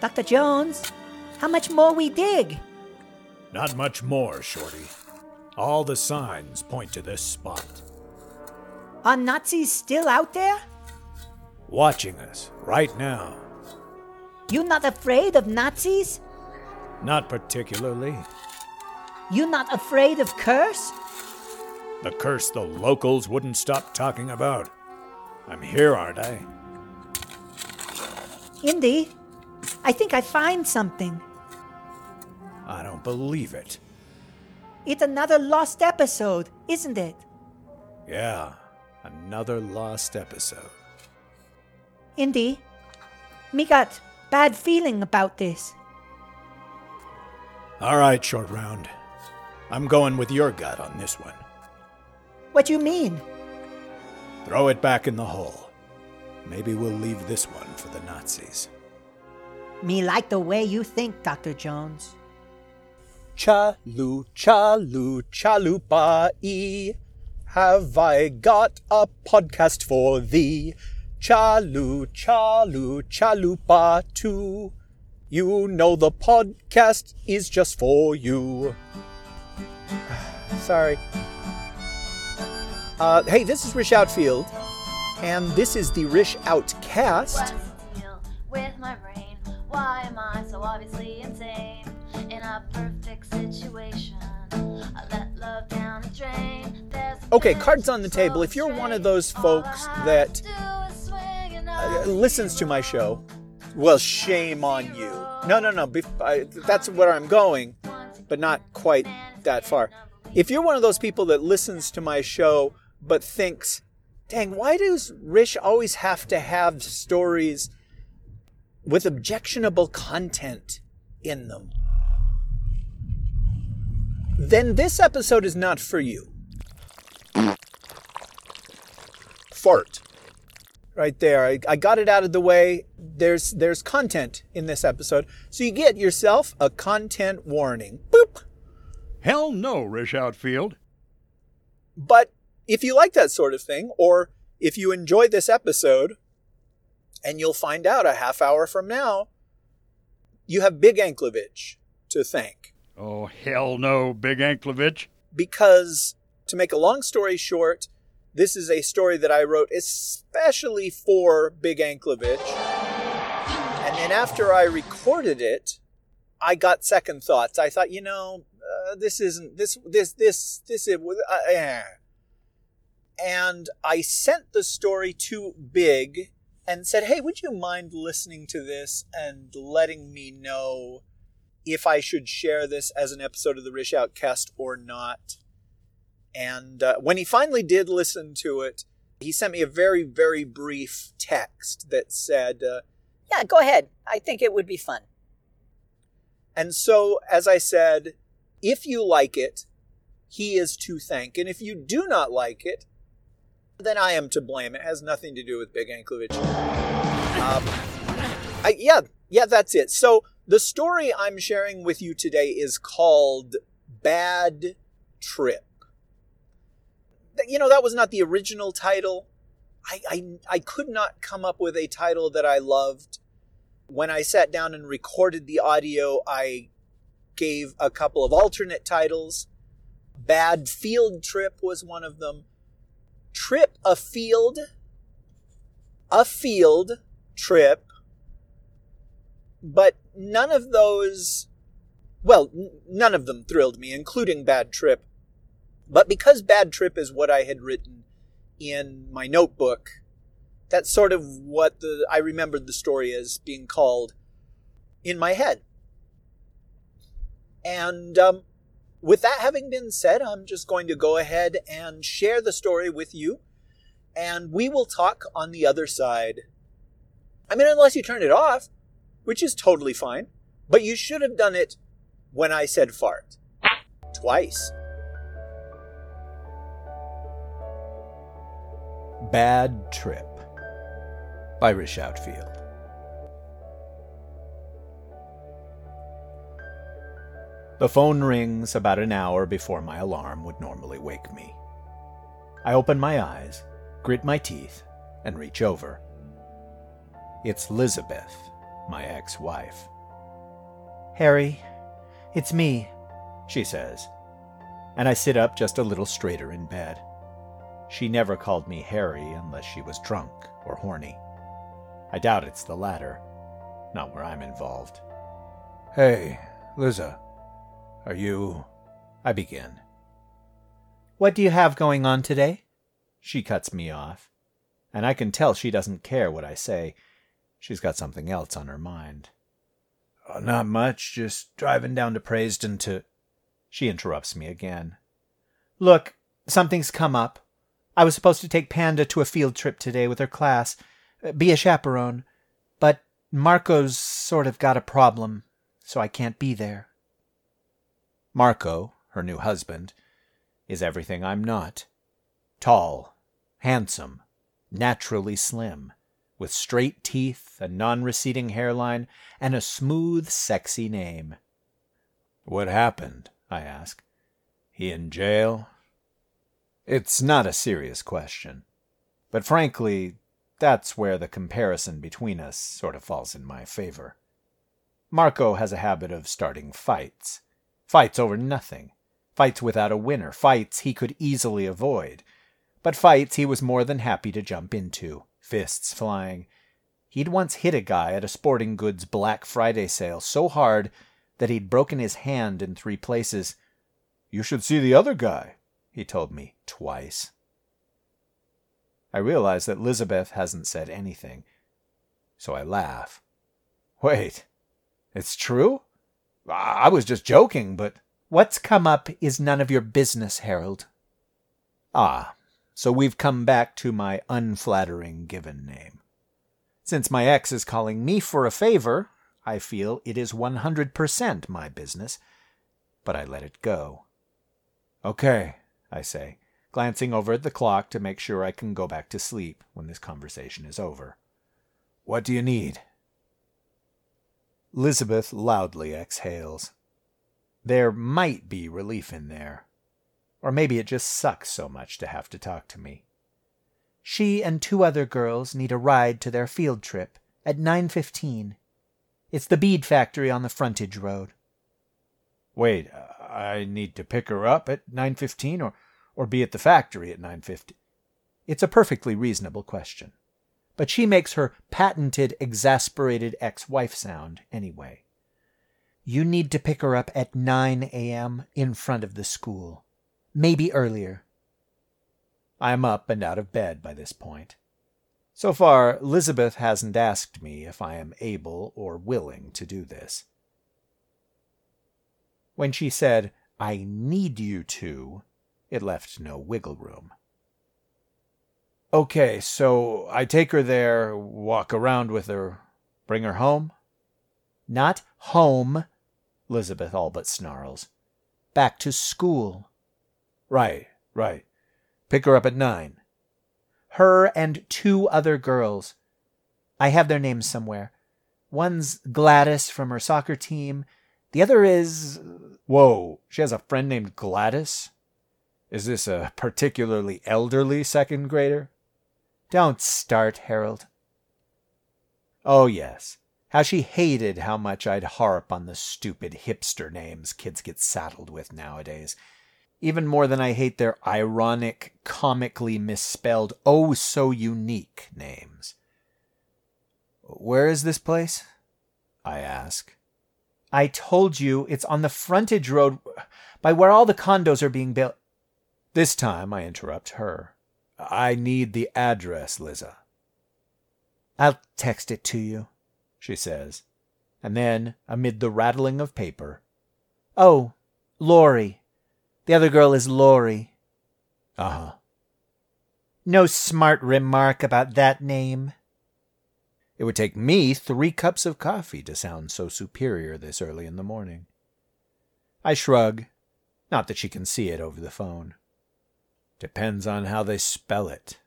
Dr. Jones, how much more we dig? Not much more, Shorty. All the signs point to this spot. Are Nazis still out there? Watching us right now. You not afraid of Nazis? Not particularly. You not afraid of curse? The curse the locals wouldn't stop talking about. I'm here, aren't I? Indy, I think I find something. I don't believe it. It's another lost episode, isn't it? Yeah, another lost episode. Indy, me got bad feeling about this. All right, short round. I'm going with your gut on this one. What you mean? Throw it back in the hole. Maybe we'll leave this one for the Nazis. Me like the way you think, Dr. Jones. Chalu, chalu, chalupa-e. Have I got a podcast for thee? Chalu, chalu, chalupa too. You know the podcast is just for you. Sorry. Uh, hey, this is Rish Outfield, and this is the Rish Outcast. With my brain. Why am I so obviously insane? In a perfect situation, I let love down the drain. There's Okay, cards on the table. If you're one of those straight, all I folks that to do is swing and uh, listens to my show, well, shame on you. No, no, no. bef- I, that's where I'm going, but not quite that far. If you're one of those people that listens to my show but thinks, dang, why does Rish always have to have stories with objectionable content in them? Then this episode is not for you. Fart right there. I, I got it out of the way. There's there's content in this episode, so you get yourself a content warning. Boop. Hell no, Rish Outfield. But if you like that sort of thing, or if you enjoy this episode, and you'll find out a half hour from now, you have Big Anklevich to thank. Oh, hell no, Big Anklevich. Because, to make a long story short, this is a story that I wrote especially for Big Anklevich. And then after I recorded it, I got second thoughts. I thought, you know, uh, this isn't this this this this is uh, eh. and I sent the story to Big and said, "Hey, would you mind listening to this and letting me know if I should share this as an episode of the Rish Outcast or not?" And uh, when he finally did listen to it, he sent me a very, very brief text that said, uh, Yeah, go ahead. I think it would be fun. And so, as I said, if you like it, he is to thank. And if you do not like it, then I am to blame. It has nothing to do with Big Anklevich. Um, I, yeah, yeah, that's it. So, the story I'm sharing with you today is called Bad Trip. You know, that was not the original title. I, I, I could not come up with a title that I loved when I sat down and recorded the audio, I gave a couple of alternate titles. Bad Field Trip was one of them. Trip a Field, a Field Trip. But none of those, well, n- none of them thrilled me, including Bad Trip. But because Bad Trip is what I had written in my notebook, that's sort of what the I remembered the story as being called in my head. And um, with that having been said, I'm just going to go ahead and share the story with you, and we will talk on the other side. I mean, unless you turn it off, which is totally fine, but you should have done it when I said fart. Twice. Bad Trip by Rish Outfield. The phone rings about an hour before my alarm would normally wake me. I open my eyes, grit my teeth, and reach over. It's Lizabeth, my ex wife. Harry, it's me. She says, and I sit up just a little straighter in bed. She never called me Harry unless she was drunk or horny. I doubt it's the latter, not where I'm involved. Hey, Liza, are you. I begin. What do you have going on today? She cuts me off, and I can tell she doesn't care what I say. She's got something else on her mind. Oh, not much, just driving down to Praisden to. She interrupts me again. Look, something's come up. I was supposed to take Panda to a field trip today with her class, uh, be a chaperone, but Marco's sort of got a problem, so I can't be there. Marco, her new husband, is everything I'm not. Tall, handsome, naturally slim, with straight teeth, a non receding hairline, and a smooth, sexy name. What happened? I ask. He in jail? It's not a serious question. But frankly, that's where the comparison between us sort of falls in my favor. Marco has a habit of starting fights. Fights over nothing. Fights without a winner. Fights he could easily avoid. But fights he was more than happy to jump into, fists flying. He'd once hit a guy at a sporting goods Black Friday sale so hard that he'd broken his hand in three places. You should see the other guy, he told me twice. I realize that Elizabeth hasn't said anything, so I laugh. Wait, it's true? I was just joking, but. What's come up is none of your business, Harold. Ah, so we've come back to my unflattering given name. Since my ex is calling me for a favor, I feel it is 100% my business, but I let it go. Okay, I say, glancing over at the clock to make sure I can go back to sleep when this conversation is over. What do you need? Elizabeth loudly exhales. There might be relief in there. Or maybe it just sucks so much to have to talk to me. She and two other girls need a ride to their field trip at 9:15. It's the bead factory on the frontage road. Wait, I need to pick her up at 9:15 or or be at the factory at 9:50. It's a perfectly reasonable question. But she makes her patented exasperated ex-wife sound anyway. You need to pick her up at 9 a.m. in front of the school. Maybe earlier. I am up and out of bed by this point. So far, Elizabeth hasn't asked me if I am able or willing to do this. When she said, I need you to, it left no wiggle room. Okay, so I take her there, walk around with her, bring her home? Not home, Elizabeth all but snarls. Back to school. Right, right. Pick her up at nine. Her and two other girls. I have their names somewhere. One's Gladys from her soccer team. The other is. Whoa, she has a friend named Gladys? Is this a particularly elderly second grader? Don't start, Harold. Oh, yes. How she hated how much I'd harp on the stupid hipster names kids get saddled with nowadays. Even more than I hate their ironic, comically misspelled, oh so unique names. Where is this place? I ask. I told you it's on the frontage road by where all the condos are being built. This time I interrupt her. I need the address, Liza. I'll text it to you, she says. And then, amid the rattling of paper, Oh, Laurie. The other girl is Laurie. Uh huh. No smart remark about that name. It would take me three cups of coffee to sound so superior this early in the morning. I shrug. Not that she can see it over the phone. Depends on how they spell it.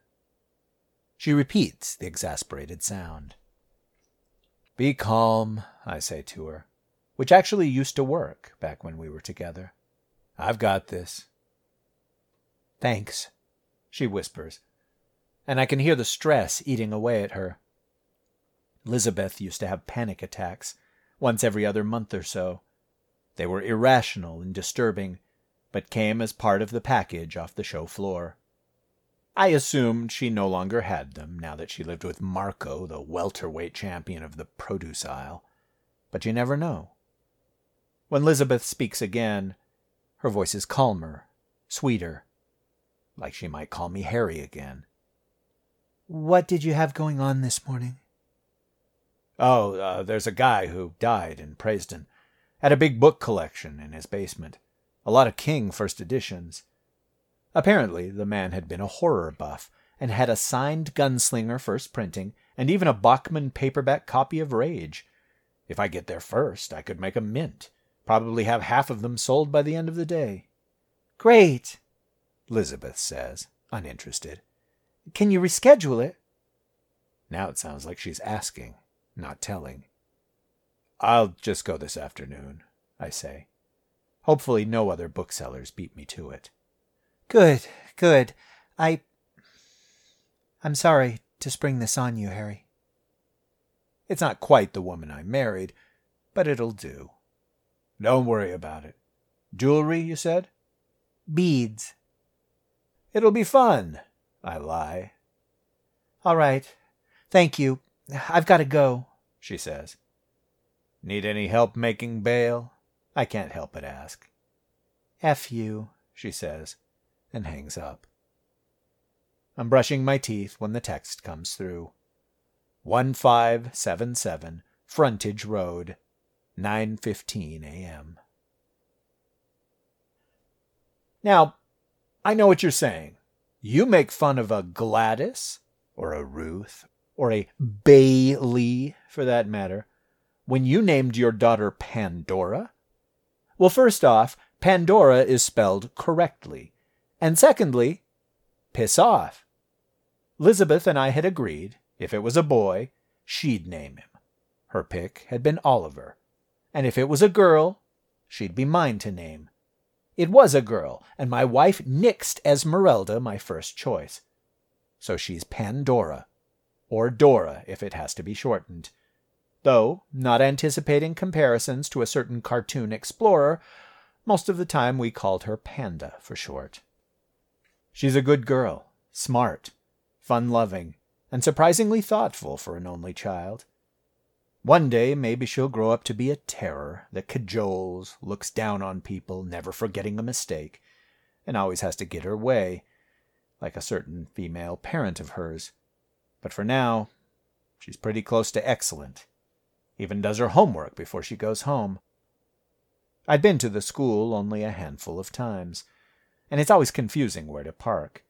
She repeats the exasperated sound. Be calm, I say to her, which actually used to work back when we were together. I've got this. Thanks, she whispers, and I can hear the stress eating away at her. Elizabeth used to have panic attacks, once every other month or so. They were irrational and disturbing, but came as part of the package off the show floor. I assumed she no longer had them now that she lived with Marco, the welterweight champion of the produce aisle. But you never know. When Elizabeth speaks again, her voice is calmer, sweeter, like she might call me Harry again. What did you have going on this morning? Oh, uh, there's a guy who died in Praisden. Had a big book collection in his basement. A lot of King first editions. Apparently, the man had been a horror buff and had a signed Gunslinger first printing and even a Bachman paperback copy of Rage. If I get there first, I could make a mint. Probably have half of them sold by the end of the day. Great, Elizabeth says, uninterested. Can you reschedule it? Now it sounds like she's asking, not telling. I'll just go this afternoon, I say. Hopefully, no other booksellers beat me to it. Good, good. I. I'm sorry to spring this on you, Harry. It's not quite the woman I married, but it'll do. Don't worry about it. Jewelry, you said? Beads. It'll be fun, I lie. All right. Thank you. I've got to go, she says. Need any help making bail? I can't help but ask. F you, she says, and hangs up. I'm brushing my teeth when the text comes through. 1577 Frontage Road, 9:15 a.m. Now, I know what you're saying. You make fun of a Gladys or a Ruth or a Bailey for that matter when you named your daughter Pandora. Well, first off, Pandora is spelled correctly. And secondly, piss off. Elizabeth and I had agreed, if it was a boy, she'd name him. Her pick had been Oliver. And if it was a girl, she'd be mine to name. It was a girl, and my wife nixed Esmeralda my first choice. So she's Pandora, or Dora if it has to be shortened. Though, not anticipating comparisons to a certain cartoon explorer, most of the time we called her Panda for short. She's a good girl, smart, fun loving, and surprisingly thoughtful for an only child. One day, maybe she'll grow up to be a terror that cajoles, looks down on people, never forgetting a mistake, and always has to get her way, like a certain female parent of hers. But for now, she's pretty close to excellent. Even does her homework before she goes home. I'd been to the school only a handful of times and it's always confusing where to park.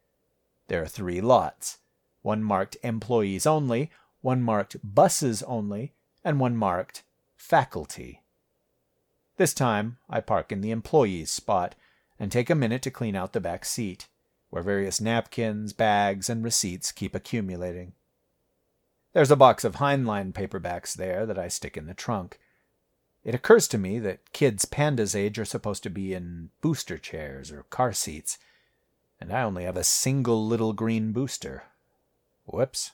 There are three lots one marked employees only, one marked buses only, and one marked faculty. This time I park in the employees spot and take a minute to clean out the back seat, where various napkins, bags, and receipts keep accumulating. There's a box of Heinlein paperbacks there that I stick in the trunk. It occurs to me that kids Panda's age are supposed to be in booster chairs or car seats, and I only have a single little green booster. Whoops.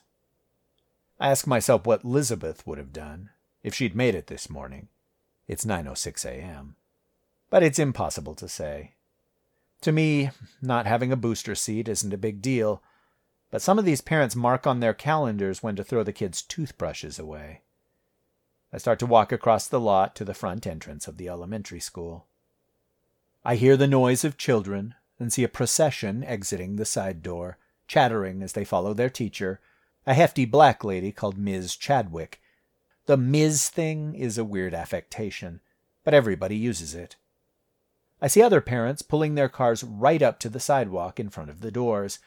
I ask myself what Elizabeth would have done if she'd made it this morning. It's 9:06 a.m. But it's impossible to say. To me, not having a booster seat isn't a big deal, but some of these parents mark on their calendars when to throw the kids' toothbrushes away. I start to walk across the lot to the front entrance of the elementary school. I hear the noise of children and see a procession exiting the side door, chattering as they follow their teacher, a hefty black lady called Miss Chadwick. The Ms. thing is a weird affectation, but everybody uses it. I see other parents pulling their cars right up to the sidewalk in front of the doors,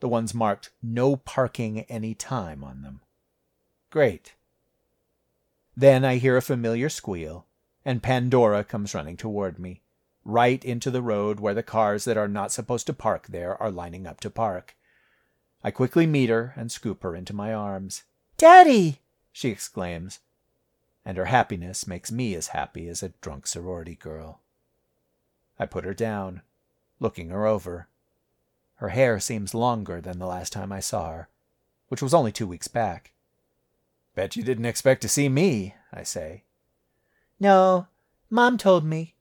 the ones marked no parking any time on them. Great. Then I hear a familiar squeal, and Pandora comes running toward me, right into the road where the cars that are not supposed to park there are lining up to park. I quickly meet her and scoop her into my arms. Daddy! she exclaims, and her happiness makes me as happy as a drunk sorority girl. I put her down, looking her over. Her hair seems longer than the last time I saw her, which was only two weeks back. Bet you didn't expect to see me, I say. No, Mom told me.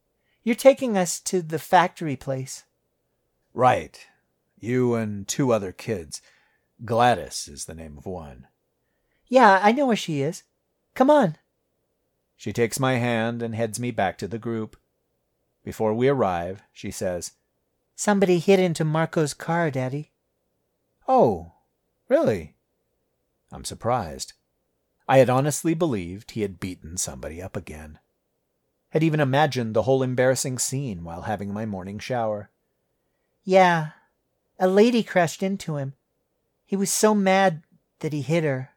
You're taking us to the factory place. Right. You and two other kids. Gladys is the name of one. Yeah, I know where she is. Come on. She takes my hand and heads me back to the group. Before we arrive, she says, Somebody hit into Marco's car, Daddy. Oh, really? I'm surprised. I had honestly believed he had beaten somebody up again. Had even imagined the whole embarrassing scene while having my morning shower. Yeah, a lady crashed into him. He was so mad that he hit her.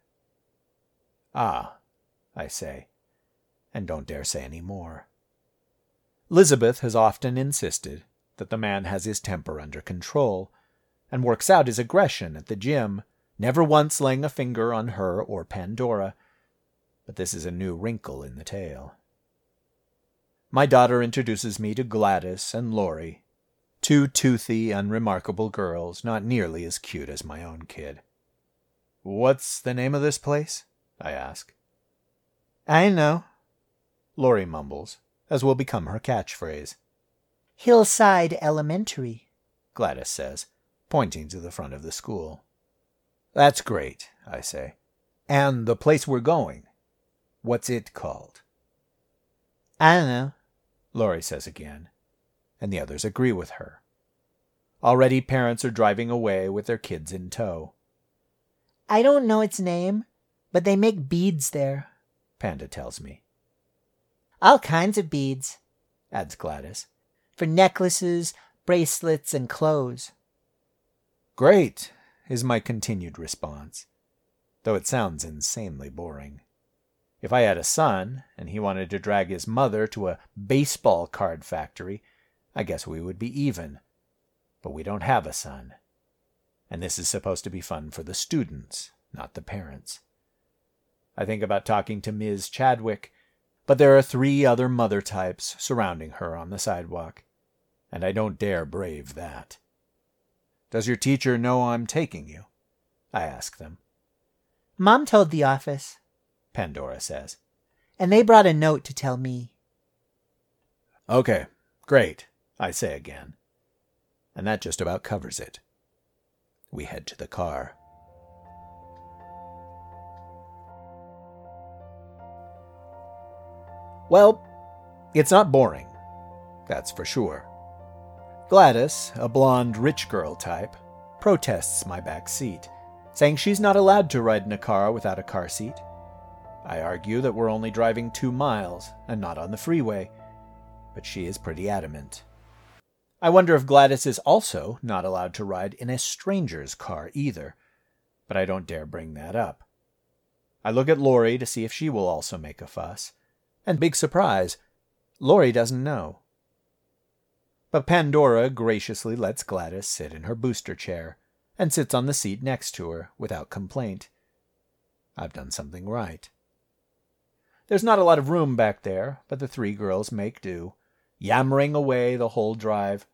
Ah, I say, and don't dare say any more. Elizabeth has often insisted that the man has his temper under control and works out his aggression at the gym, never once laying a finger on her or Pandora. But this is a new wrinkle in the tale. My daughter introduces me to Gladys and Laurie, two toothy, unremarkable girls, not nearly as cute as my own kid. What's the name of this place? I ask. I know. Laurie mumbles, as will become her catchphrase. Hillside Elementary, Gladys says, pointing to the front of the school. That's great, I say. And the place we're going, what's it called? I don't know. Laurie says again, and the others agree with her. Already parents are driving away with their kids in tow. I don't know its name, but they make beads there. Panda tells me. All kinds of beads, adds Gladys. For necklaces, bracelets, and clothes. Great, is my continued response, though it sounds insanely boring. If I had a son and he wanted to drag his mother to a baseball card factory, I guess we would be even. But we don't have a son. And this is supposed to be fun for the students, not the parents. I think about talking to Ms. Chadwick, but there are three other mother types surrounding her on the sidewalk, and I don't dare brave that. Does your teacher know I'm taking you? I ask them. Mom told the office, Pandora says. And they brought a note to tell me. Okay, great, I say again. And that just about covers it. We head to the car. Well, it's not boring. That's for sure. Gladys, a blonde rich girl type, protests my back seat, saying she's not allowed to ride in a car without a car seat. I argue that we're only driving two miles and not on the freeway, but she is pretty adamant. I wonder if Gladys is also not allowed to ride in a stranger's car either, but I don't dare bring that up. I look at Laurie to see if she will also make a fuss, and big surprise, Laurie doesn't know. But Pandora graciously lets Gladys sit in her booster chair and sits on the seat next to her without complaint. I've done something right. There's not a lot of room back there, but the three girls make do, yammering away the whole drive.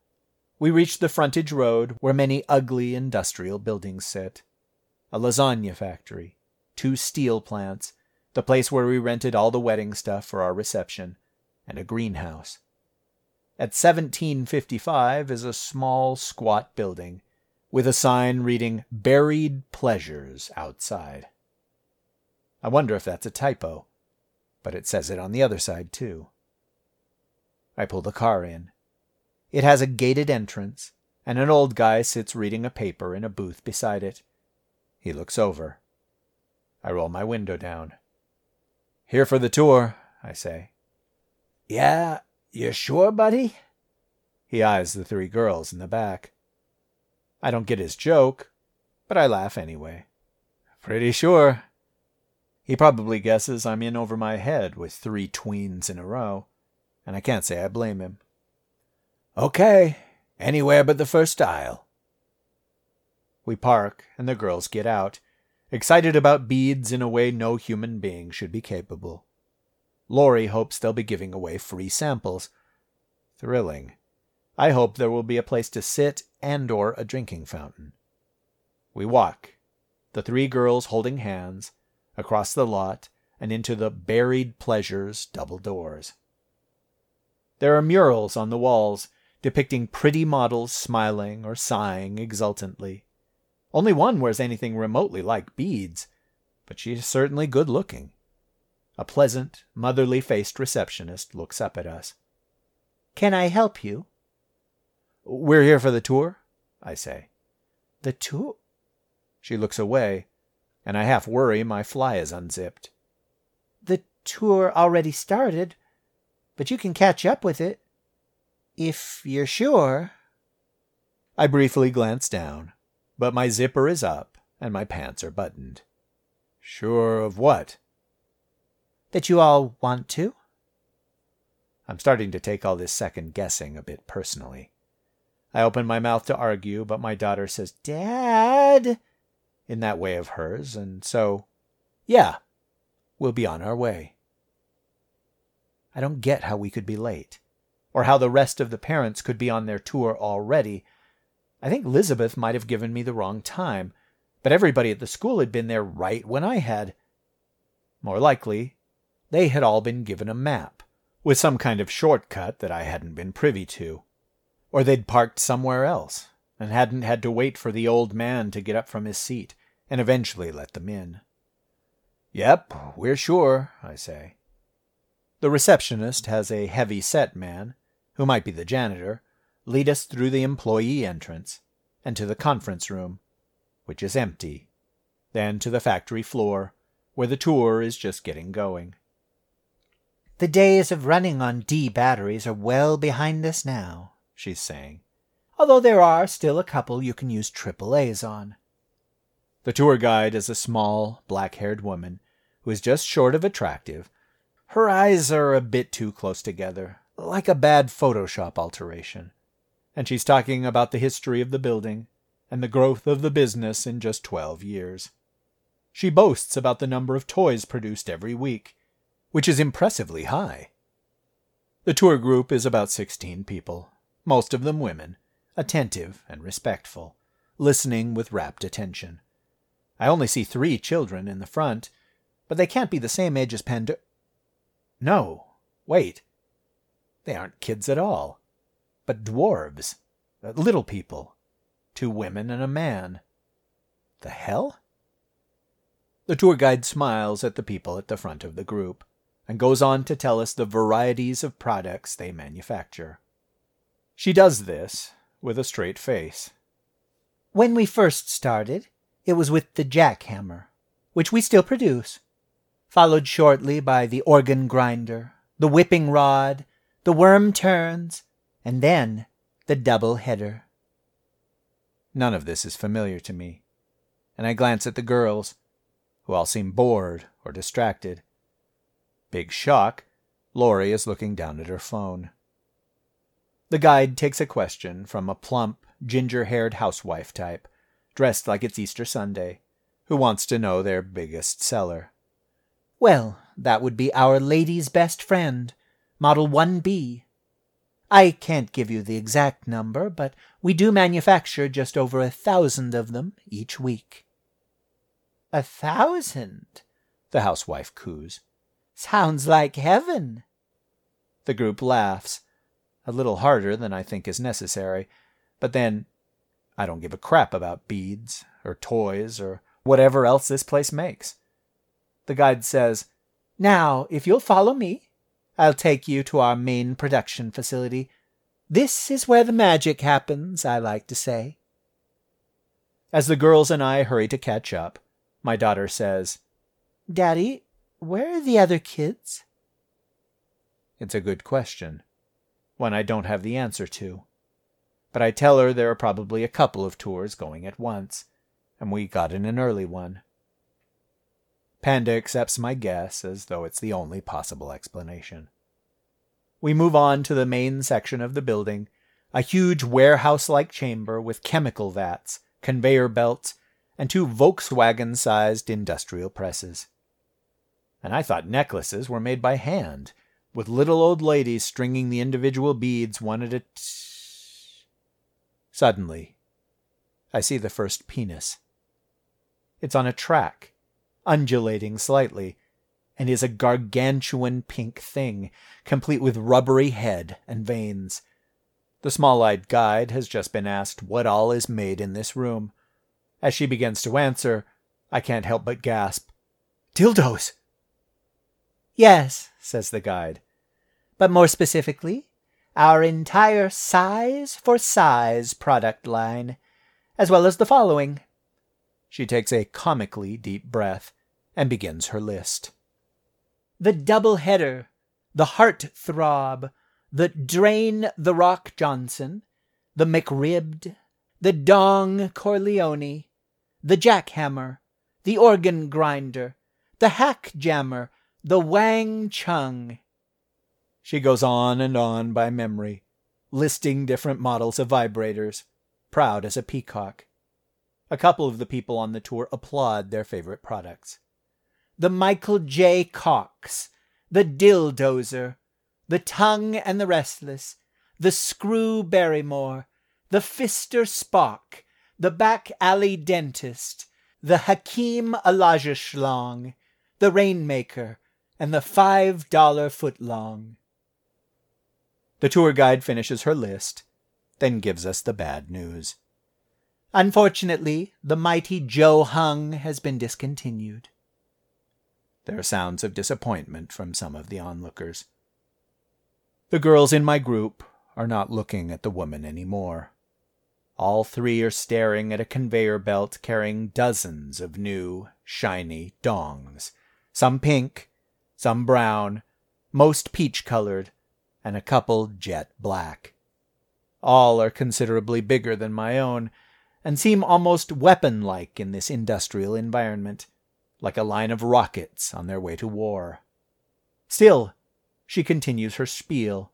We reach the frontage road where many ugly industrial buildings sit. A lasagna factory, two steel plants, the place where we rented all the wedding stuff for our reception, and a greenhouse. At 1755 is a small, squat building with a sign reading Buried Pleasures outside. I wonder if that's a typo, but it says it on the other side too. I pull the car in. It has a gated entrance, and an old guy sits reading a paper in a booth beside it. He looks over. I roll my window down. Here for the tour, I say. Yeah, you sure, buddy? He eyes the three girls in the back. I don't get his joke, but I laugh anyway. Pretty sure. He probably guesses I'm in over my head with three tweens in a row, and I can't say I blame him. Okay, anywhere but the first aisle. We park, and the girls get out, excited about beads in a way no human being should be capable. Laurie hopes they'll be giving away free samples. Thrilling. I hope there will be a place to sit and or a drinking fountain. We walk, the three girls holding hands, across the lot, and into the buried pleasures double doors. There are murals on the walls depicting pretty models smiling or sighing exultantly. Only one wears anything remotely like beads, but she is certainly good looking. A pleasant, motherly faced receptionist looks up at us. Can I help you? We're here for the tour, I say. The tour? She looks away, and I half worry my fly is unzipped. The tour already started, but you can catch up with it. If you're sure. I briefly glance down, but my zipper is up and my pants are buttoned. Sure of what? That you all want to? I'm starting to take all this second guessing a bit personally. I open my mouth to argue, but my daughter says, Dad, in that way of hers, and so, yeah, we'll be on our way. I don't get how we could be late, or how the rest of the parents could be on their tour already. I think Elizabeth might have given me the wrong time, but everybody at the school had been there right when I had. More likely, they had all been given a map, with some kind of shortcut that I hadn't been privy to. Or they'd parked somewhere else, and hadn't had to wait for the old man to get up from his seat, and eventually let them in. Yep, we're sure, I say. The receptionist has a heavy set man, who might be the janitor, lead us through the employee entrance, and to the conference room, which is empty, then to the factory floor, where the tour is just getting going. The days of running on D batteries are well behind us now, she's saying, although there are still a couple you can use triple A's on. The tour guide is a small, black haired woman who is just short of attractive. Her eyes are a bit too close together, like a bad Photoshop alteration. And she's talking about the history of the building and the growth of the business in just twelve years. She boasts about the number of toys produced every week, which is impressively high. The tour group is about sixteen people, most of them women, attentive and respectful, listening with rapt attention. I only see three children in the front, but they can't be the same age as Pando. No, wait. They aren't kids at all, but dwarves, little people, two women and a man. The hell? The tour guide smiles at the people at the front of the group and goes on to tell us the varieties of products they manufacture. She does this with a straight face. When we first started, it was with the jackhammer, which we still produce, followed shortly by the organ grinder, the whipping rod, the worm turns, and then the double header. None of this is familiar to me, and I glance at the girls, who all seem bored or distracted. Big shock, Laurie is looking down at her phone. The guide takes a question from a plump, ginger haired housewife type dressed like it's Easter Sunday, who wants to know their biggest seller. Well, that would be our lady's best friend, Model 1B. I can't give you the exact number, but we do manufacture just over a thousand of them each week. A thousand? The housewife coos. Sounds like heaven. The group laughs, a little harder than I think is necessary, but then I don't give a crap about beads or toys or whatever else this place makes. The guide says, Now, if you'll follow me, I'll take you to our main production facility. This is where the magic happens, I like to say. As the girls and I hurry to catch up, my daughter says, Daddy, where are the other kids? It's a good question, one I don't have the answer to but I tell her there are probably a couple of tours going at once, and we got in an early one. Panda accepts my guess as though it's the only possible explanation. We move on to the main section of the building, a huge warehouse like chamber with chemical vats, conveyor belts, and two Volkswagen sized industrial presses. And I thought necklaces were made by hand, with little old ladies stringing the individual beads one at a t- Suddenly, I see the first penis. It's on a track, undulating slightly, and is a gargantuan pink thing, complete with rubbery head and veins. The small eyed guide has just been asked what all is made in this room. As she begins to answer, I can't help but gasp, Dildos! Yes, says the guide. But more specifically, our entire size for size product line, as well as the following. She takes a comically deep breath and begins her list. The double header, the heart throb, the Drain the Rock Johnson, the McRibbed, the Dong Corleone, the Jackhammer, the Organ Grinder, the Hack Jammer, the Wang Chung. She goes on and on by memory, listing different models of vibrators, proud as a peacock. A couple of the people on the tour applaud their favorite products. The Michael J. Cox, the Dildozer, the Tongue and the Restless, the Screw Barrymore, the Fister Spock, the Back Alley Dentist, the Hakim Elijah Schlong, the Rainmaker, and the Five Dollar Footlong. The tour guide finishes her list, then gives us the bad news. Unfortunately, the mighty Joe Hung has been discontinued. There are sounds of disappointment from some of the onlookers. The girls in my group are not looking at the woman any more. All three are staring at a conveyor belt carrying dozens of new, shiny dongs, some pink, some brown, most peach colored, and a couple jet black. All are considerably bigger than my own, and seem almost weapon like in this industrial environment, like a line of rockets on their way to war. Still, she continues her spiel.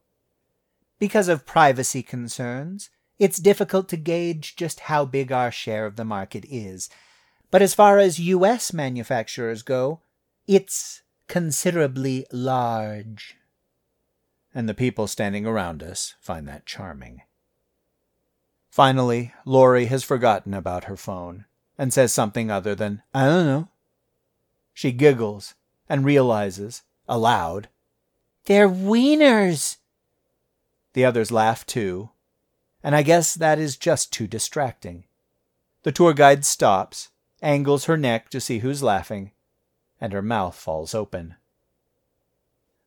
Because of privacy concerns, it's difficult to gauge just how big our share of the market is. But as far as U.S. manufacturers go, it's considerably large. And the people standing around us find that charming. Finally, Laurie has forgotten about her phone and says something other than, I don't know. She giggles and realizes, aloud, they're wieners. The others laugh too, and I guess that is just too distracting. The tour guide stops, angles her neck to see who's laughing, and her mouth falls open.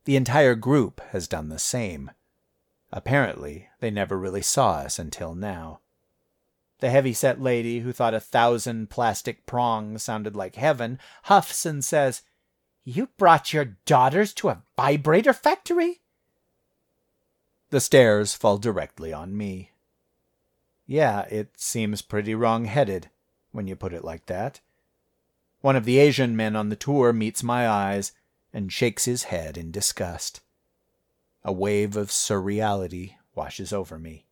The entire group has done the same. Apparently, they never really saw us until now. The heavy-set lady who thought a thousand plastic prongs sounded like heaven huffs and says, you brought your daughters to a vibrator factory? The stares fall directly on me. Yeah, it seems pretty wrong-headed when you put it like that. One of the Asian men on the tour meets my eyes and shakes his head in disgust. A wave of surreality washes over me.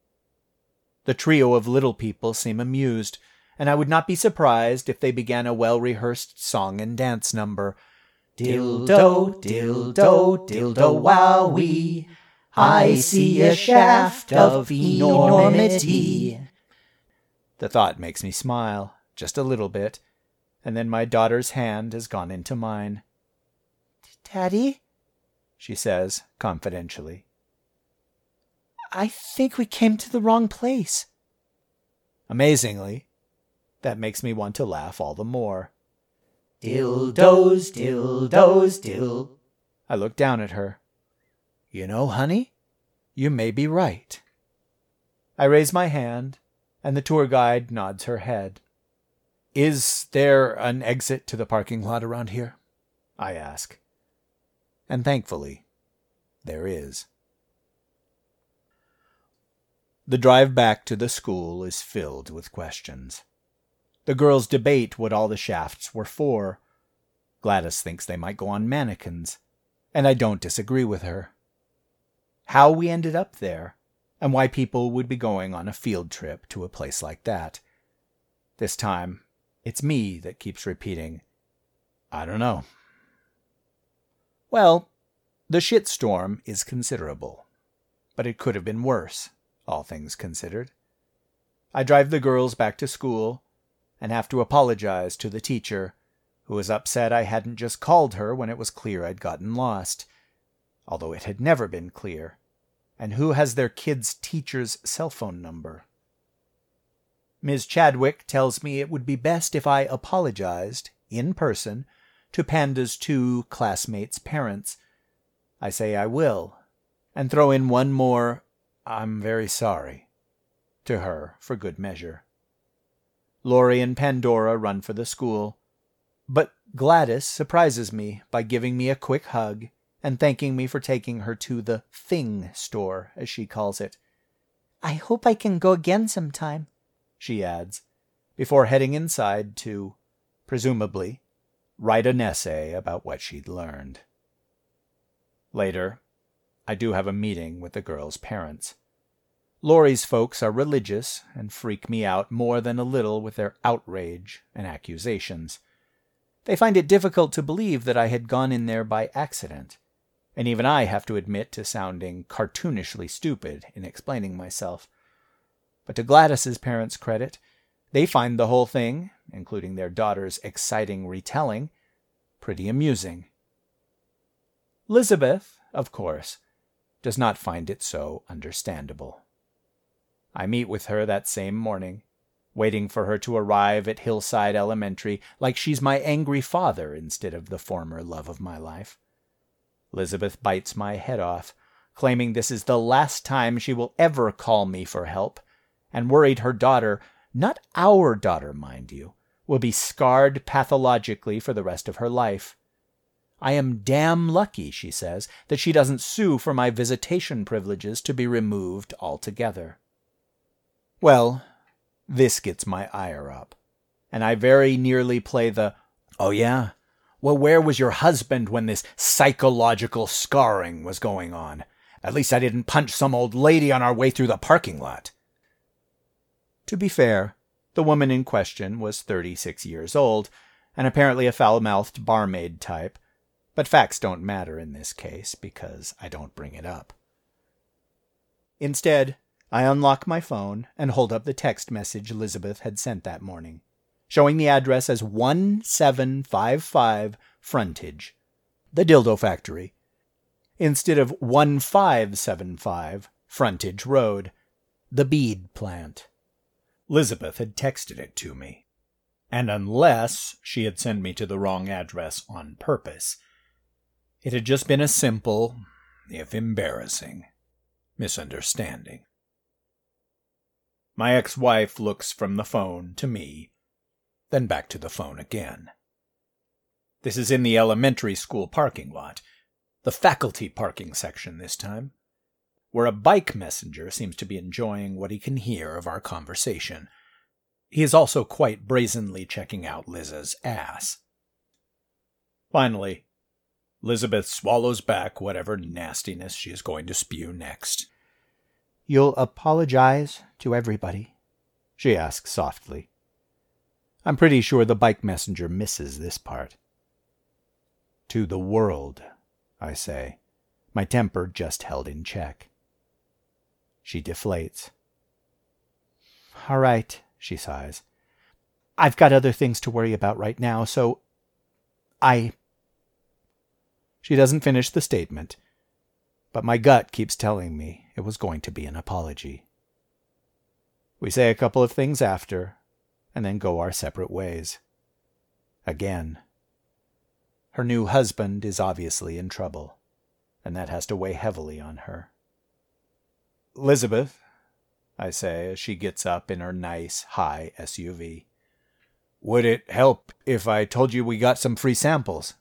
The trio of little people seem amused, and I would not be surprised if they began a well-rehearsed song and dance number Dildo, dildo, dildo wowie. I see a shaft of enormity. The thought makes me smile, just a little bit, and then my daughter's hand has gone into mine. Daddy, she says confidentially. I think we came to the wrong place. Amazingly, that makes me want to laugh all the more. Dildos, dildos, dill. I look down at her. You know, honey, you may be right. I raise my hand, and the tour guide nods her head. Is there an exit to the parking lot around here? I ask. And thankfully, there is. The drive back to the school is filled with questions. The girls debate what all the shafts were for. Gladys thinks they might go on mannequins, and I don't disagree with her. How we ended up there, and why people would be going on a field trip to a place like that. This time, it's me that keeps repeating, I don't know. Well, the shitstorm is considerable, but it could have been worse, all things considered. I drive the girls back to school and have to apologize to the teacher, who was upset I hadn't just called her when it was clear I'd gotten lost, although it had never been clear, and who has their kid's teacher's cell phone number. Ms. Chadwick tells me it would be best if I apologized, in person, to Panda's two classmates' parents. I say I will, and throw in one more, I'm very sorry, to her for good measure. Laurie and Pandora run for the school. But Gladys surprises me by giving me a quick hug and thanking me for taking her to the thing store, as she calls it. I hope I can go again sometime, she adds, before heading inside to, presumably, write an essay about what she'd learned. Later, I do have a meeting with the girl's parents. Laurie's folks are religious and freak me out more than a little with their outrage and accusations. They find it difficult to believe that I had gone in there by accident, and even I have to admit to sounding cartoonishly stupid in explaining myself. But to Gladys's parents' credit, they find the whole thing, including their daughter's exciting retelling, pretty amusing. Elizabeth, of course, does not find it so understandable. I meet with her that same morning, waiting for her to arrive at Hillside Elementary like she's my angry father instead of the former love of my life. Elizabeth bites my head off, claiming this is the last time she will ever call me for help, and worried her daughter, not our daughter, mind you, will be scarred pathologically for the rest of her life. I am damn lucky, she says, that she doesn't sue for my visitation privileges to be removed altogether. Well, this gets my ire up, and I very nearly play the, oh yeah, well, where was your husband when this psychological scarring was going on? At least I didn't punch some old lady on our way through the parking lot. To be fair, the woman in question was thirty six years old, and apparently a foul mouthed barmaid type, but facts don't matter in this case because I don't bring it up. Instead, I unlock my phone and hold up the text message Elizabeth had sent that morning, showing the address as 1755 Frontage, the dildo factory, instead of 1575 Frontage Road, the bead plant. Elizabeth had texted it to me. And unless she had sent me to the wrong address on purpose, it had just been a simple, if embarrassing, misunderstanding. My ex wife looks from the phone to me, then back to the phone again. This is in the elementary school parking lot, the faculty parking section this time, where a bike messenger seems to be enjoying what he can hear of our conversation. He is also quite brazenly checking out Liz's ass. Finally, Elizabeth swallows back whatever nastiness she is going to spew next. You'll apologize to everybody? she asks softly. I'm pretty sure the bike messenger misses this part. To the world, I say, my temper just held in check. She deflates. All right, she sighs. I've got other things to worry about right now, so I. She doesn't finish the statement, but my gut keeps telling me it was going to be an apology. We say a couple of things after, and then go our separate ways. Again. Her new husband is obviously in trouble, and that has to weigh heavily on her. Elizabeth, I say as she gets up in her nice, high SUV, would it help if I told you we got some free samples?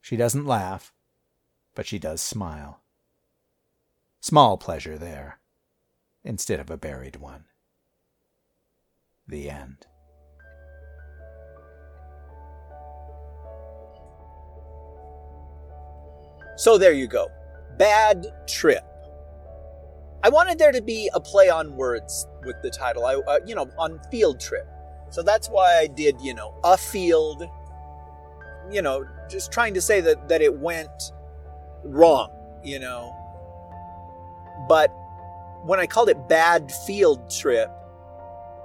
She doesn't laugh, but she does smile. Small pleasure there, instead of a buried one. The end. So there you go. Bad trip. I wanted there to be a play on words with the title. I, uh, you know, on field trip. So that's why I did, you know, a field. You know, just trying to say that that it went wrong. You know, but when I called it bad field trip,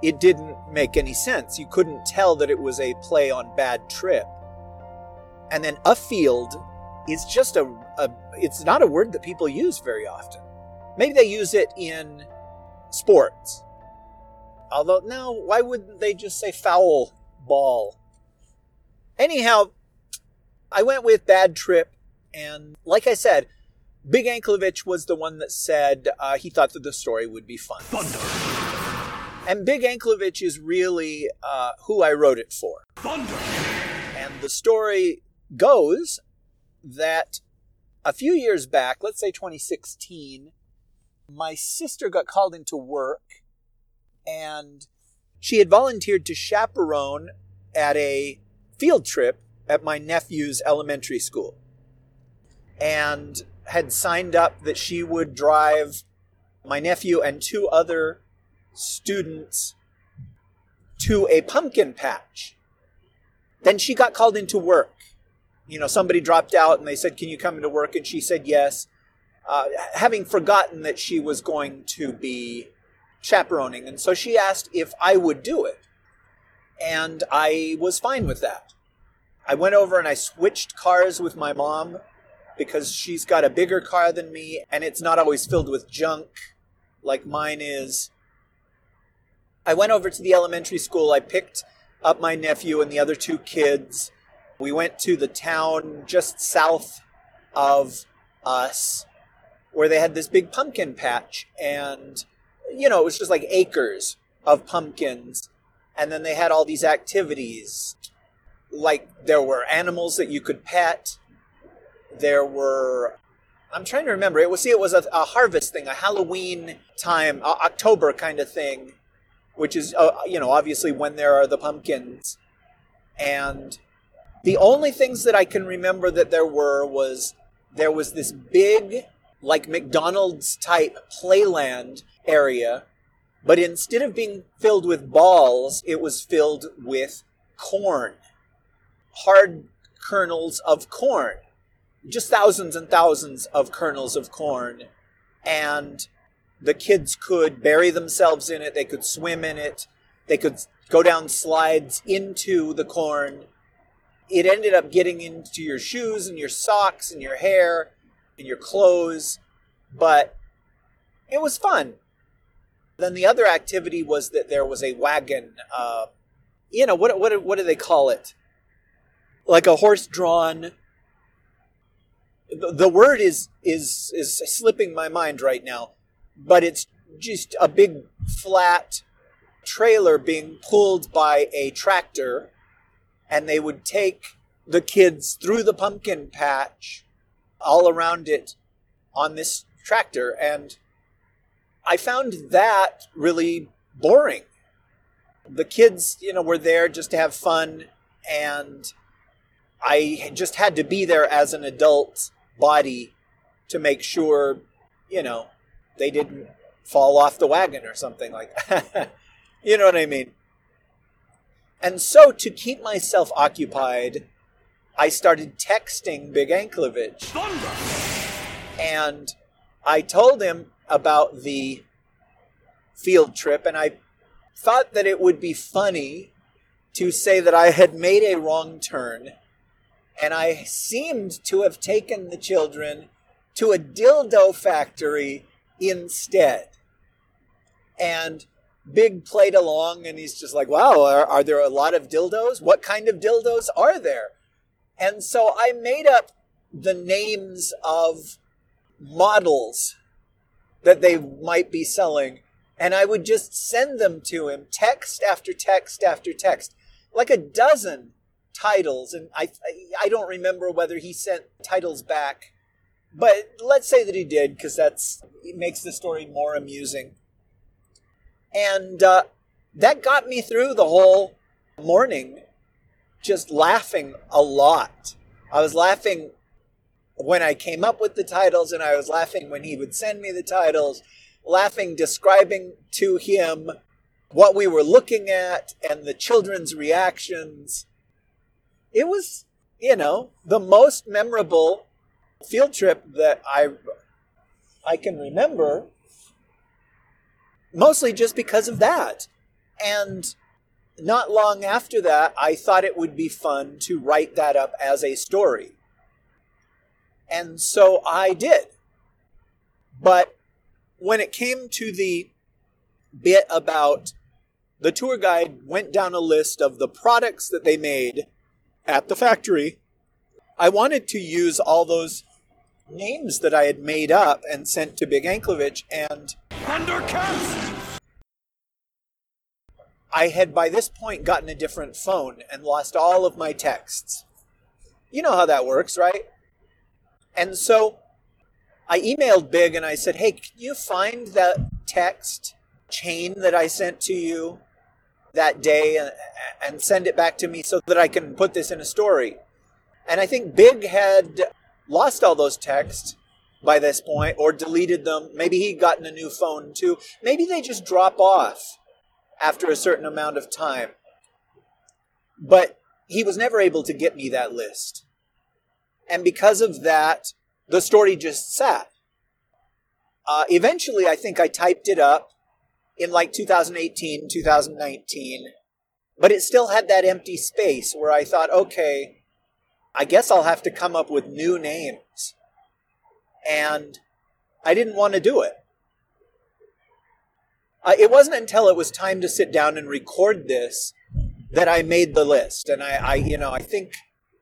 it didn't make any sense. You couldn't tell that it was a play on bad trip. And then a field is just a, a it's not a word that people use very often. Maybe they use it in sports. Although no, why wouldn't they just say foul ball? Anyhow, I went with bad trip and like I said, Big Anklevich was the one that said uh, he thought that the story would be fun. Thunder. And Big Anklevich is really uh, who I wrote it for. Thunder. And the story goes that a few years back, let's say 2016, my sister got called into work and she had volunteered to chaperone at a field trip at my nephew's elementary school. And had signed up that she would drive my nephew and two other students to a pumpkin patch. Then she got called into work. You know, somebody dropped out and they said, Can you come into work? And she said yes, uh, having forgotten that she was going to be chaperoning. And so she asked if I would do it. And I was fine with that. I went over and I switched cars with my mom because she's got a bigger car than me and it's not always filled with junk like mine is. I went over to the elementary school. I picked up my nephew and the other two kids. We went to the town just south of us where they had this big pumpkin patch and you know, it was just like acres of pumpkins. And then they had all these activities. Like there were animals that you could pet there were I'm trying to remember. It was see, it was a, a harvest thing, a Halloween time, uh, October kind of thing, which is uh, you know obviously when there are the pumpkins, and the only things that I can remember that there were was there was this big like McDonald's type playland area, but instead of being filled with balls, it was filled with corn, hard kernels of corn just thousands and thousands of kernels of corn. And the kids could bury themselves in it, they could swim in it, they could go down slides into the corn. It ended up getting into your shoes and your socks and your hair and your clothes, but it was fun. Then the other activity was that there was a wagon. Uh, you know what? What? What do they call it? Like a horse-drawn the, the word is is is slipping my mind right now, but it's just a big flat trailer being pulled by a tractor, and they would take the kids through the pumpkin patch all around it on this tractor and I found that really boring. The kids, you know, were there just to have fun and I just had to be there as an adult body to make sure, you know, they didn't fall off the wagon or something like that. you know what I mean? And so to keep myself occupied, I started texting Big Anklevich. And I told him about the field trip, and I thought that it would be funny to say that I had made a wrong turn and I seemed to have taken the children to a dildo factory instead. And Big played along and he's just like, wow, are, are, there a lot of dildos? What kind of dildos are there? And so I made up the names of models that they might be selling and I would just send them to him text after text after text, like a dozen titles, and I I don't remember whether he sent titles back, but let's say that he did because that's it makes the story more amusing. And uh, that got me through the whole morning, just laughing a lot. I was laughing when I came up with the titles, and I was laughing when he would send me the titles, laughing describing to him what we were looking at and the children's reactions it was, you know, the most memorable field trip that I I can remember. Mostly just because of that. And not long after that, I thought it would be fun to write that up as a story. And so I did. But when it came to the bit about the tour guide went down a list of the products that they made at the factory, I wanted to use all those names that I had made up and sent to Big Anklevich and! I had by this point gotten a different phone and lost all of my texts. You know how that works, right? And so I emailed Big and I said, hey, can you find that text chain that I sent to you that day and, and send it back to me so that I can put this in a story? And I think Big had lost all those texts by this point or deleted them. Maybe he'd gotten a new phone too. Maybe they just drop off after a certain amount of time. But he was never able to get me that list. And because of that, the story just sat. Uh, eventually, I think I typed it up in like 2018, 2019, but it still had that empty space where I thought, okay, I guess I'll have to come up with new names. And I didn't want to do it. Uh, it wasn't until it was time to sit down and record this that I made the list. And I, I, you know, I think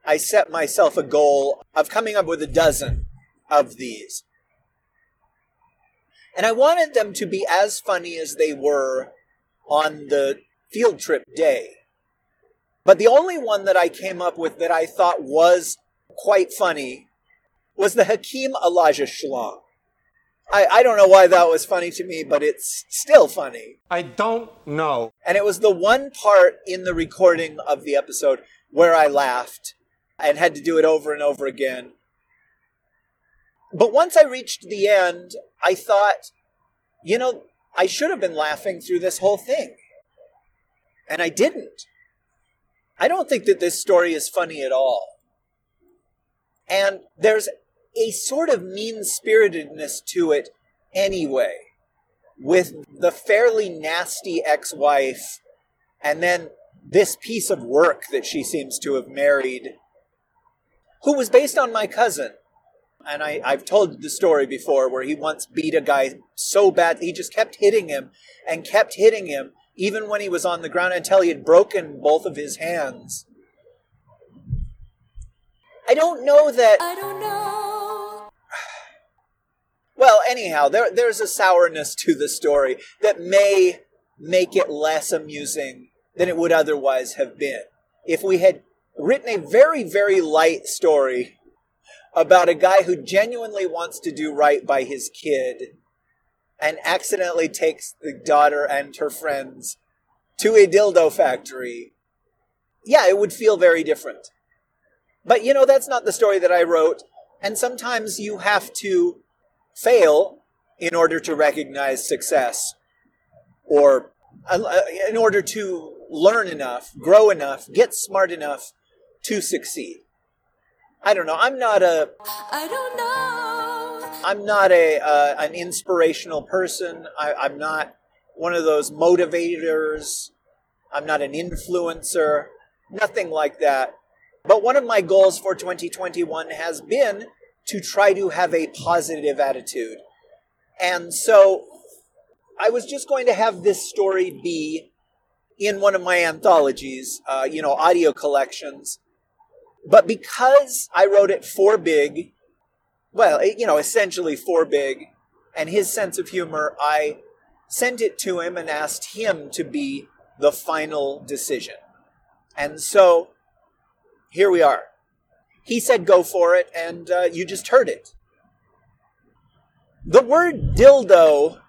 I set myself a goal of coming up with a dozen of these. And I wanted them to be as funny as they were on the field trip day. But the only one that I came up with that I thought was quite funny was the Hakeem Elijah Schlong. I, I don't know why that was funny to me, but it's still funny. I don't know. And it was the one part in the recording of the episode where I laughed and had to do it over and over again. But once I reached the end, I thought, you know, I should have been laughing through this whole thing. And I didn't. I don't think that this story is funny at all. And there's a sort of mean spiritedness to it anyway, with the fairly nasty ex wife, and then this piece of work that she seems to have married, who was based on my cousin. And I, I've told the story before where he once beat a guy so bad he just kept hitting him and kept hitting him even when he was on the ground until he had broken both of his hands. I don't know that. I don't know. Well, anyhow, there, there's a sourness to the story that may make it less amusing than it would otherwise have been. If we had written a very, very light story about a guy who genuinely wants to do right by his kid and accidentally takes the daughter and her friends to a dildo factory, yeah, it would feel very different. But you know, that's not the story that I wrote. And sometimes you have to fail in order to recognize success or uh, in order to learn enough, grow enough, get smart enough to succeed. I don't know. I'm not a. I don't know. I'm not a uh, an inspirational person. I, I'm not one of those motivators. I'm not an influencer. Nothing like that. But one of my goals for 2021 has been to try to have a positive attitude. And so I was just going to have this story be in one of my anthologies, uh, you know, audio collections. But because I wrote it for Big, well, you know, essentially for Big, and his sense of humor, I sent it to him and asked him to be the final decision. And so here we are. He said go for it, and uh, you just heard it. The word dildo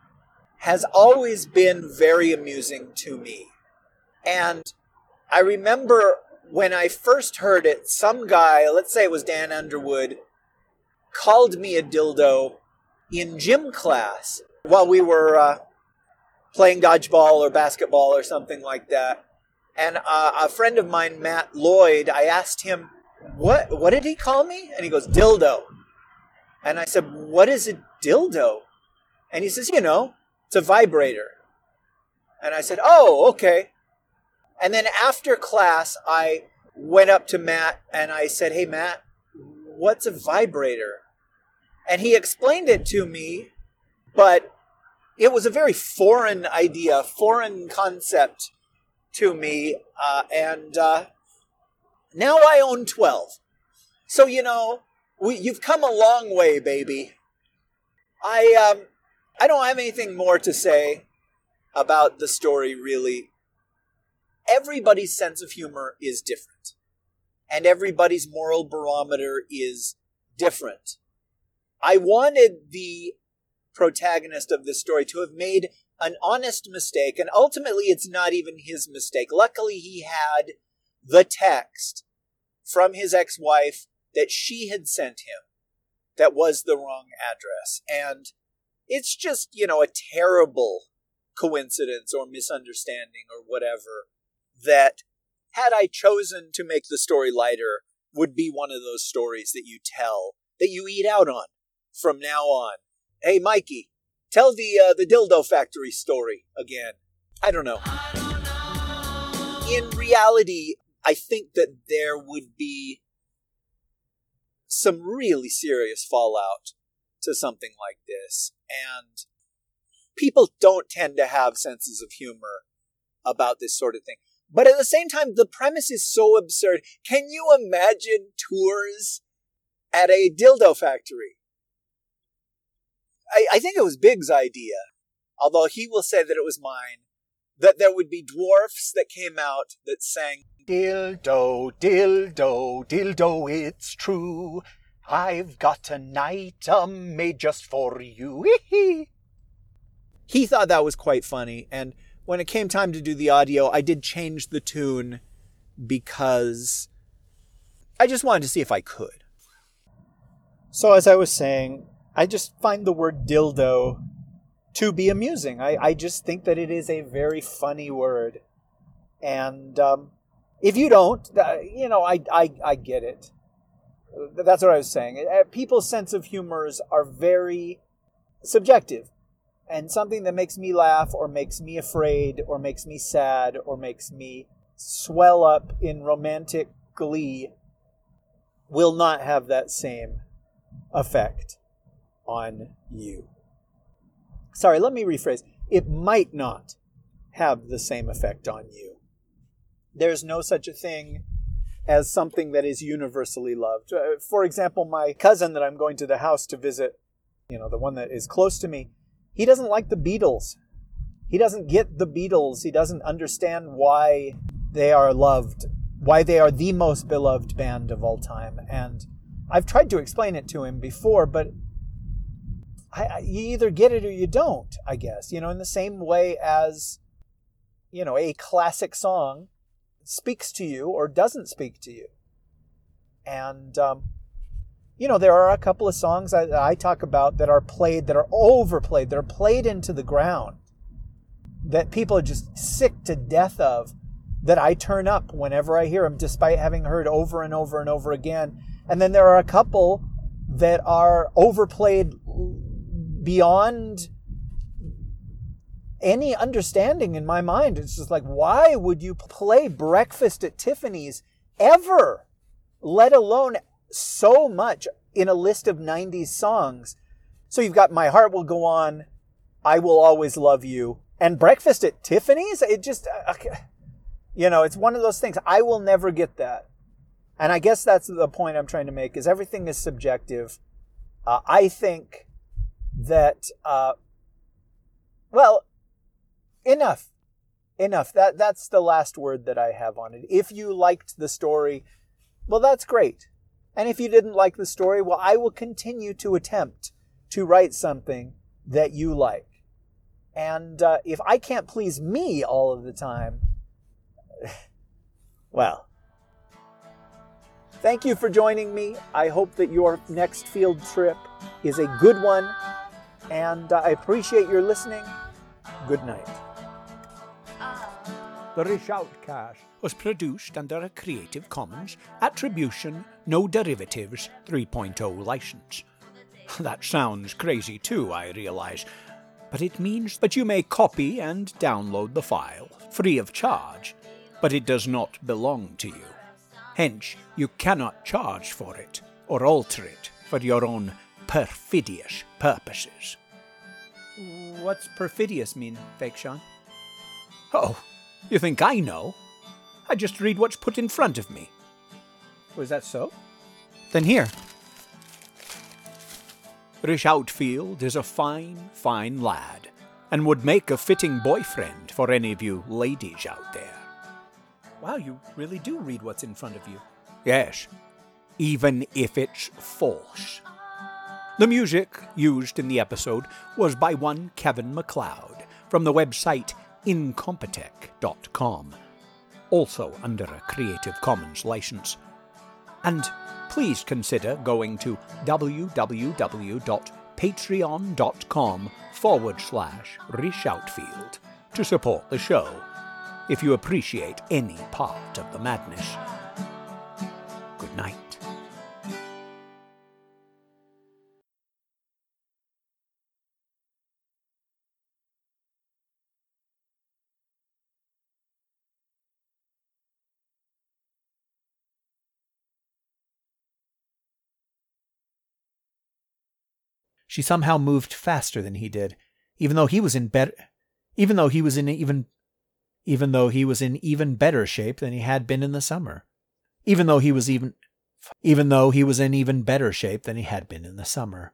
has always been very amusing to me. And I remember when I first heard it, some guy, let's say it was Dan Underwood, called me a dildo in gym class while we were uh, playing dodgeball or basketball or something like that. And uh, a friend of mine, Matt Lloyd, I asked him, "What? What did he call me?" And he goes, "Dildo." And I said, "What is a dildo?" And he says, "You know, it's a vibrator." And I said, Oh, okay. And then after class, I went up to Matt and I said, Hey, Matt, what's a vibrator? And he explained it to me, but it was a very foreign idea, foreign concept to me. Uh, and uh, now I own 12. So, you know, we, you've come a long way, baby. I, um, I don't have anything more to say about the story, really. Everybody's sense of humor is different, and everybody's moral barometer is different. I wanted the protagonist of this story to have made an honest mistake, and ultimately it's not even his mistake. Luckily, he had the text from his ex wife that she had sent him that was the wrong address. And it's just, you know, a terrible coincidence or misunderstanding or whatever that had I chosen to make the story lighter would be one of those stories that you tell that you eat out on from now on. Hey Mikey, tell the uh, the dildo factory story again. I don't know. In reality, I think that there would be some really serious fallout to something like this. And people don't tend to have senses of humor about this sort of thing. But at the same time, the premise is so absurd. Can you imagine tours at a dildo factory? I, I think it was Big's idea, although he will say that it was mine, that there would be dwarfs that came out that sang Dildo, dildo, dildo, it's true. I've got an item made just for you. he thought that was quite funny. And when it came time to do the audio, I did change the tune because I just wanted to see if I could. So, as I was saying, I just find the word dildo to be amusing. I, I just think that it is a very funny word. And um, if you don't, uh, you know, I, I, I get it. That's what I was saying. Uh, people's sense of humors are very subjective. And something that makes me laugh or makes me afraid or makes me sad or makes me swell up in romantic glee will not have that same effect on you. Sorry, let me rephrase. It might not have the same effect on you. There's no such a thing as something that is universally loved. Uh, for example, my cousin that I'm going to the house to visit, you know, the one that is close to me, he doesn't like the Beatles. He doesn't get the Beatles. He doesn't understand why they are loved, why they are the most beloved band of all time. And I've tried to explain it to him before, but I, I, you either get it or you don't, I guess. You know, in the same way as, you know, a classic song speaks to you or doesn't speak to you. And, um, you know, there are a couple of songs I, I talk about that are played, that are overplayed, that are played into the ground, that people are just sick to death of, that I turn up whenever I hear them, despite having heard over and over and over again. And then there are a couple that are overplayed beyond any understanding in my mind. It's just like, why would you play Breakfast at Tiffany's ever, let alone so much in a list of 90s songs? So you've got My Heart Will Go On, I Will Always Love You, and Breakfast at Tiffany's? It just, uh, you know, it's one of those things. I will never get that. And I guess that's the point I'm trying to make is everything is subjective. Uh, I think that, uh, well, enough enough. That that's the last word that i have on it. If you liked the story well that's great. And if you didn't like the story well i will continue to attempt to write something that you like. And uh, if i can't please me all of the time well. Thank you for joining me. I hope that your next field trip is a good one and uh, i appreciate your listening good night The Rishoutcast was produced under a Creative Commons Attribution, No Derivatives 3.0 license. That sounds crazy too, I realize, but it means that you may copy and download the file free of charge, but it does not belong to you. Hence, you cannot charge for it or alter it for your own perfidious purposes. What's perfidious mean, Fake Sean? Oh, you think I know? I just read what's put in front of me. Was that so? Then here. Rish Outfield is a fine, fine lad, and would make a fitting boyfriend for any of you ladies out there. Wow, you really do read what's in front of you. Yes, even if it's false. The music used in the episode was by one Kevin MacLeod from the website incompetech.com, also under a Creative Commons license. And please consider going to www.patreon.com forward slash Rishoutfield to support the show if you appreciate any part of the madness. Good night. She somehow moved faster than he did, even though he was in better even though he was in even even though he was in even better shape than he had been in the summer. Even though he was even even though he was in even better shape than he had been in the summer.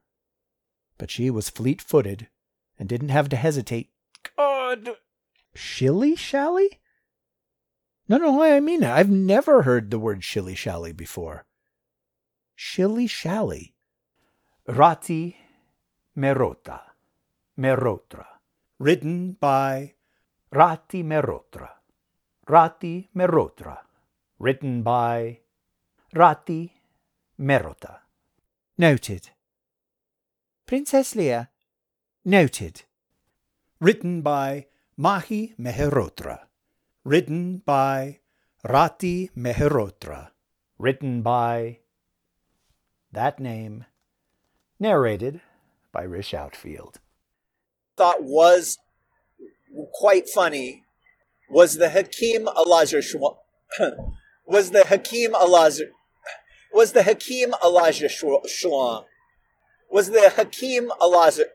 But she was fleet footed and didn't have to hesitate. God Shilly shally? No, no, I mean it. I've never heard the word shilly shally before. Shilly shally. Rati Merota. Merotra. Written by Rati Merotra. Rati Merotra. Written by Rati Merota. Noted. Princess Leia. Noted. Written by Mahi Meherotra. Written by Rati Meherotra. Written by that name. Narrated by Rish Outfield. thought was quite funny. Was the Hakim Elijah Shwa- was the Hakim Elijah was the Hakim Elijah Shlong. Was the Hakim Elijah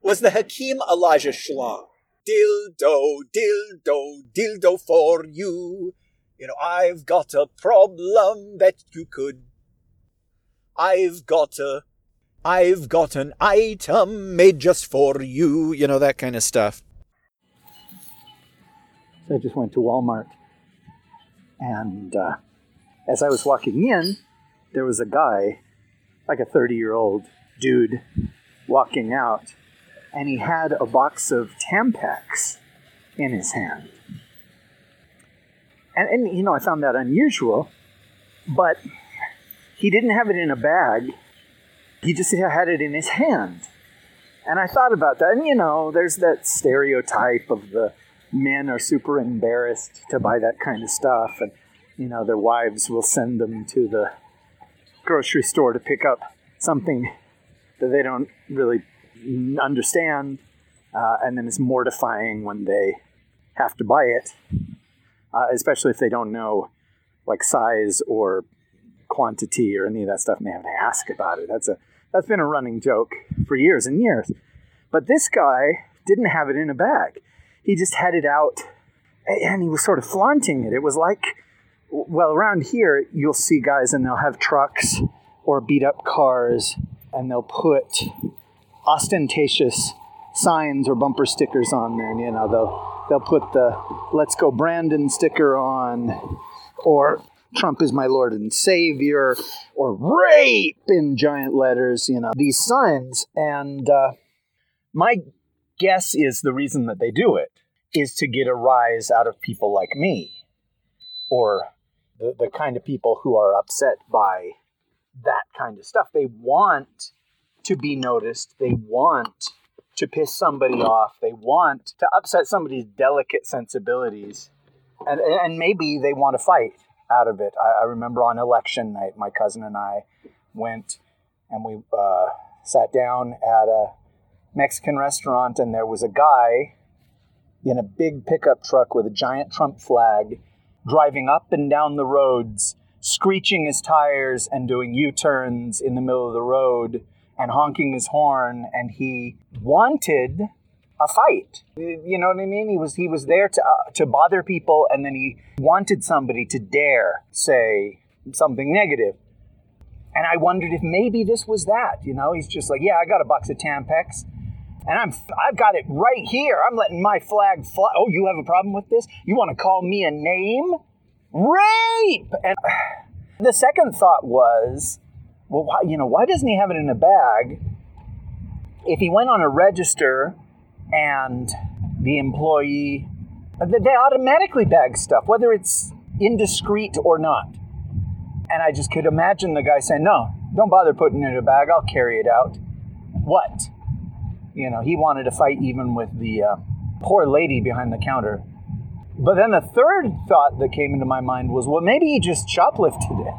was the Hakim Elijah Shlong. Dildo dildo dildo for you. You know I've got a problem that you could I've got a I've got an item made just for you, you know, that kind of stuff. So I just went to Walmart. And uh, as I was walking in, there was a guy, like a 30 year old dude, walking out. And he had a box of Tampax in his hand. And, and, you know, I found that unusual, but he didn't have it in a bag he just had it in his hand. And I thought about that. And, you know, there's that stereotype of the men are super embarrassed to buy that kind of stuff. And, you know, their wives will send them to the grocery store to pick up something that they don't really understand. Uh, and then it's mortifying when they have to buy it, uh, especially if they don't know like size or quantity or any of that stuff. And they have to ask about it. That's a that's been a running joke for years and years. But this guy didn't have it in a bag. He just had it out and he was sort of flaunting it. It was like, well, around here, you'll see guys and they'll have trucks or beat up cars and they'll put ostentatious signs or bumper stickers on. And, you know, they'll, they'll put the Let's Go Brandon sticker on or Trump is my Lord and Savior, or rape in giant letters, you know, these signs. And uh, my guess is the reason that they do it is to get a rise out of people like me, or the, the kind of people who are upset by that kind of stuff. They want to be noticed, they want to piss somebody off, they want to upset somebody's delicate sensibilities, and, and maybe they want to fight out of it. I, I, remember on election night, my cousin and I went and we uh, sat down at a Mexican restaurant, and there was a guy in a big pickup truck with a giant Trump flag driving up and down the roads, screeching his tires and doing U turns in the middle of the road and honking his horn. And he wanted a fight. You know what I mean? He was he was there to uh, to bother people, and then he wanted somebody to dare say something negative. And I wondered if maybe this was that. You know, he's just like, yeah, I got a box of Tampax, and I'm I've got it right here. I'm letting my flag fly. Oh, you have a problem with this? You want to call me a name? Rape. And the second thought was, well, why, you know, why doesn't he have it in a bag? If he went on a register and the employee, they automatically bag stuff, whether it's indiscreet or not. And I just could imagine the guy saying, No, don't bother putting it in a bag, I'll carry it out. What? You know, he wanted to fight even with the uh, poor lady behind the counter. But then the third thought that came into my mind was, well, maybe he just shoplifted it.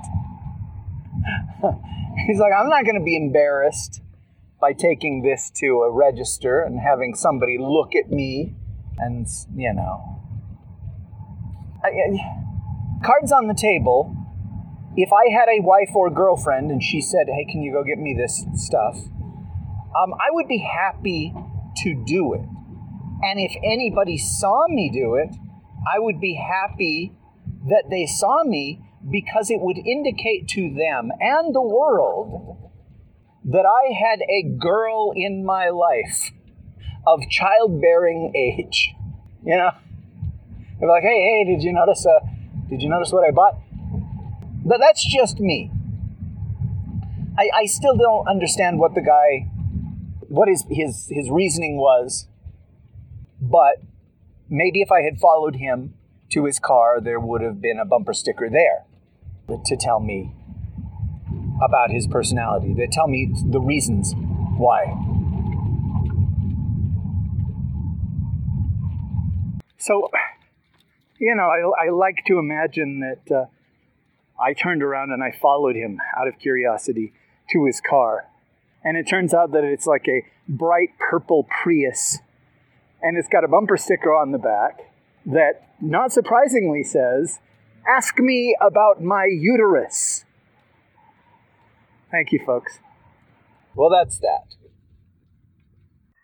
He's like, I'm not going to be embarrassed by taking this to a register and having somebody look at me and, you know. I, I, cards on the table. If I had a wife or girlfriend and she said, hey, can you go get me this stuff? Um, I would be happy to do it. And if anybody saw me do it, I would be happy that they saw me because it would indicate to them and the world that I had a girl in my life of childbearing age. You know, they're like, "Hey, hey, did you notice? Uh, did you notice what I bought?" But that's just me. I, I still don't understand what the guy, what his his his reasoning was. But maybe if I had followed him to his car, there would have been a bumper sticker there to tell me about his personality. They tell me the reasons why. So, you know, I, I like to imagine that uh, I turned around and I followed him out of curiosity to his car. And it turns out that it's like a bright purple Prius. And it's got a bumper sticker on the back that, not surprisingly, says, Ask me about my uterus. Thank you, folks. Well, that's that.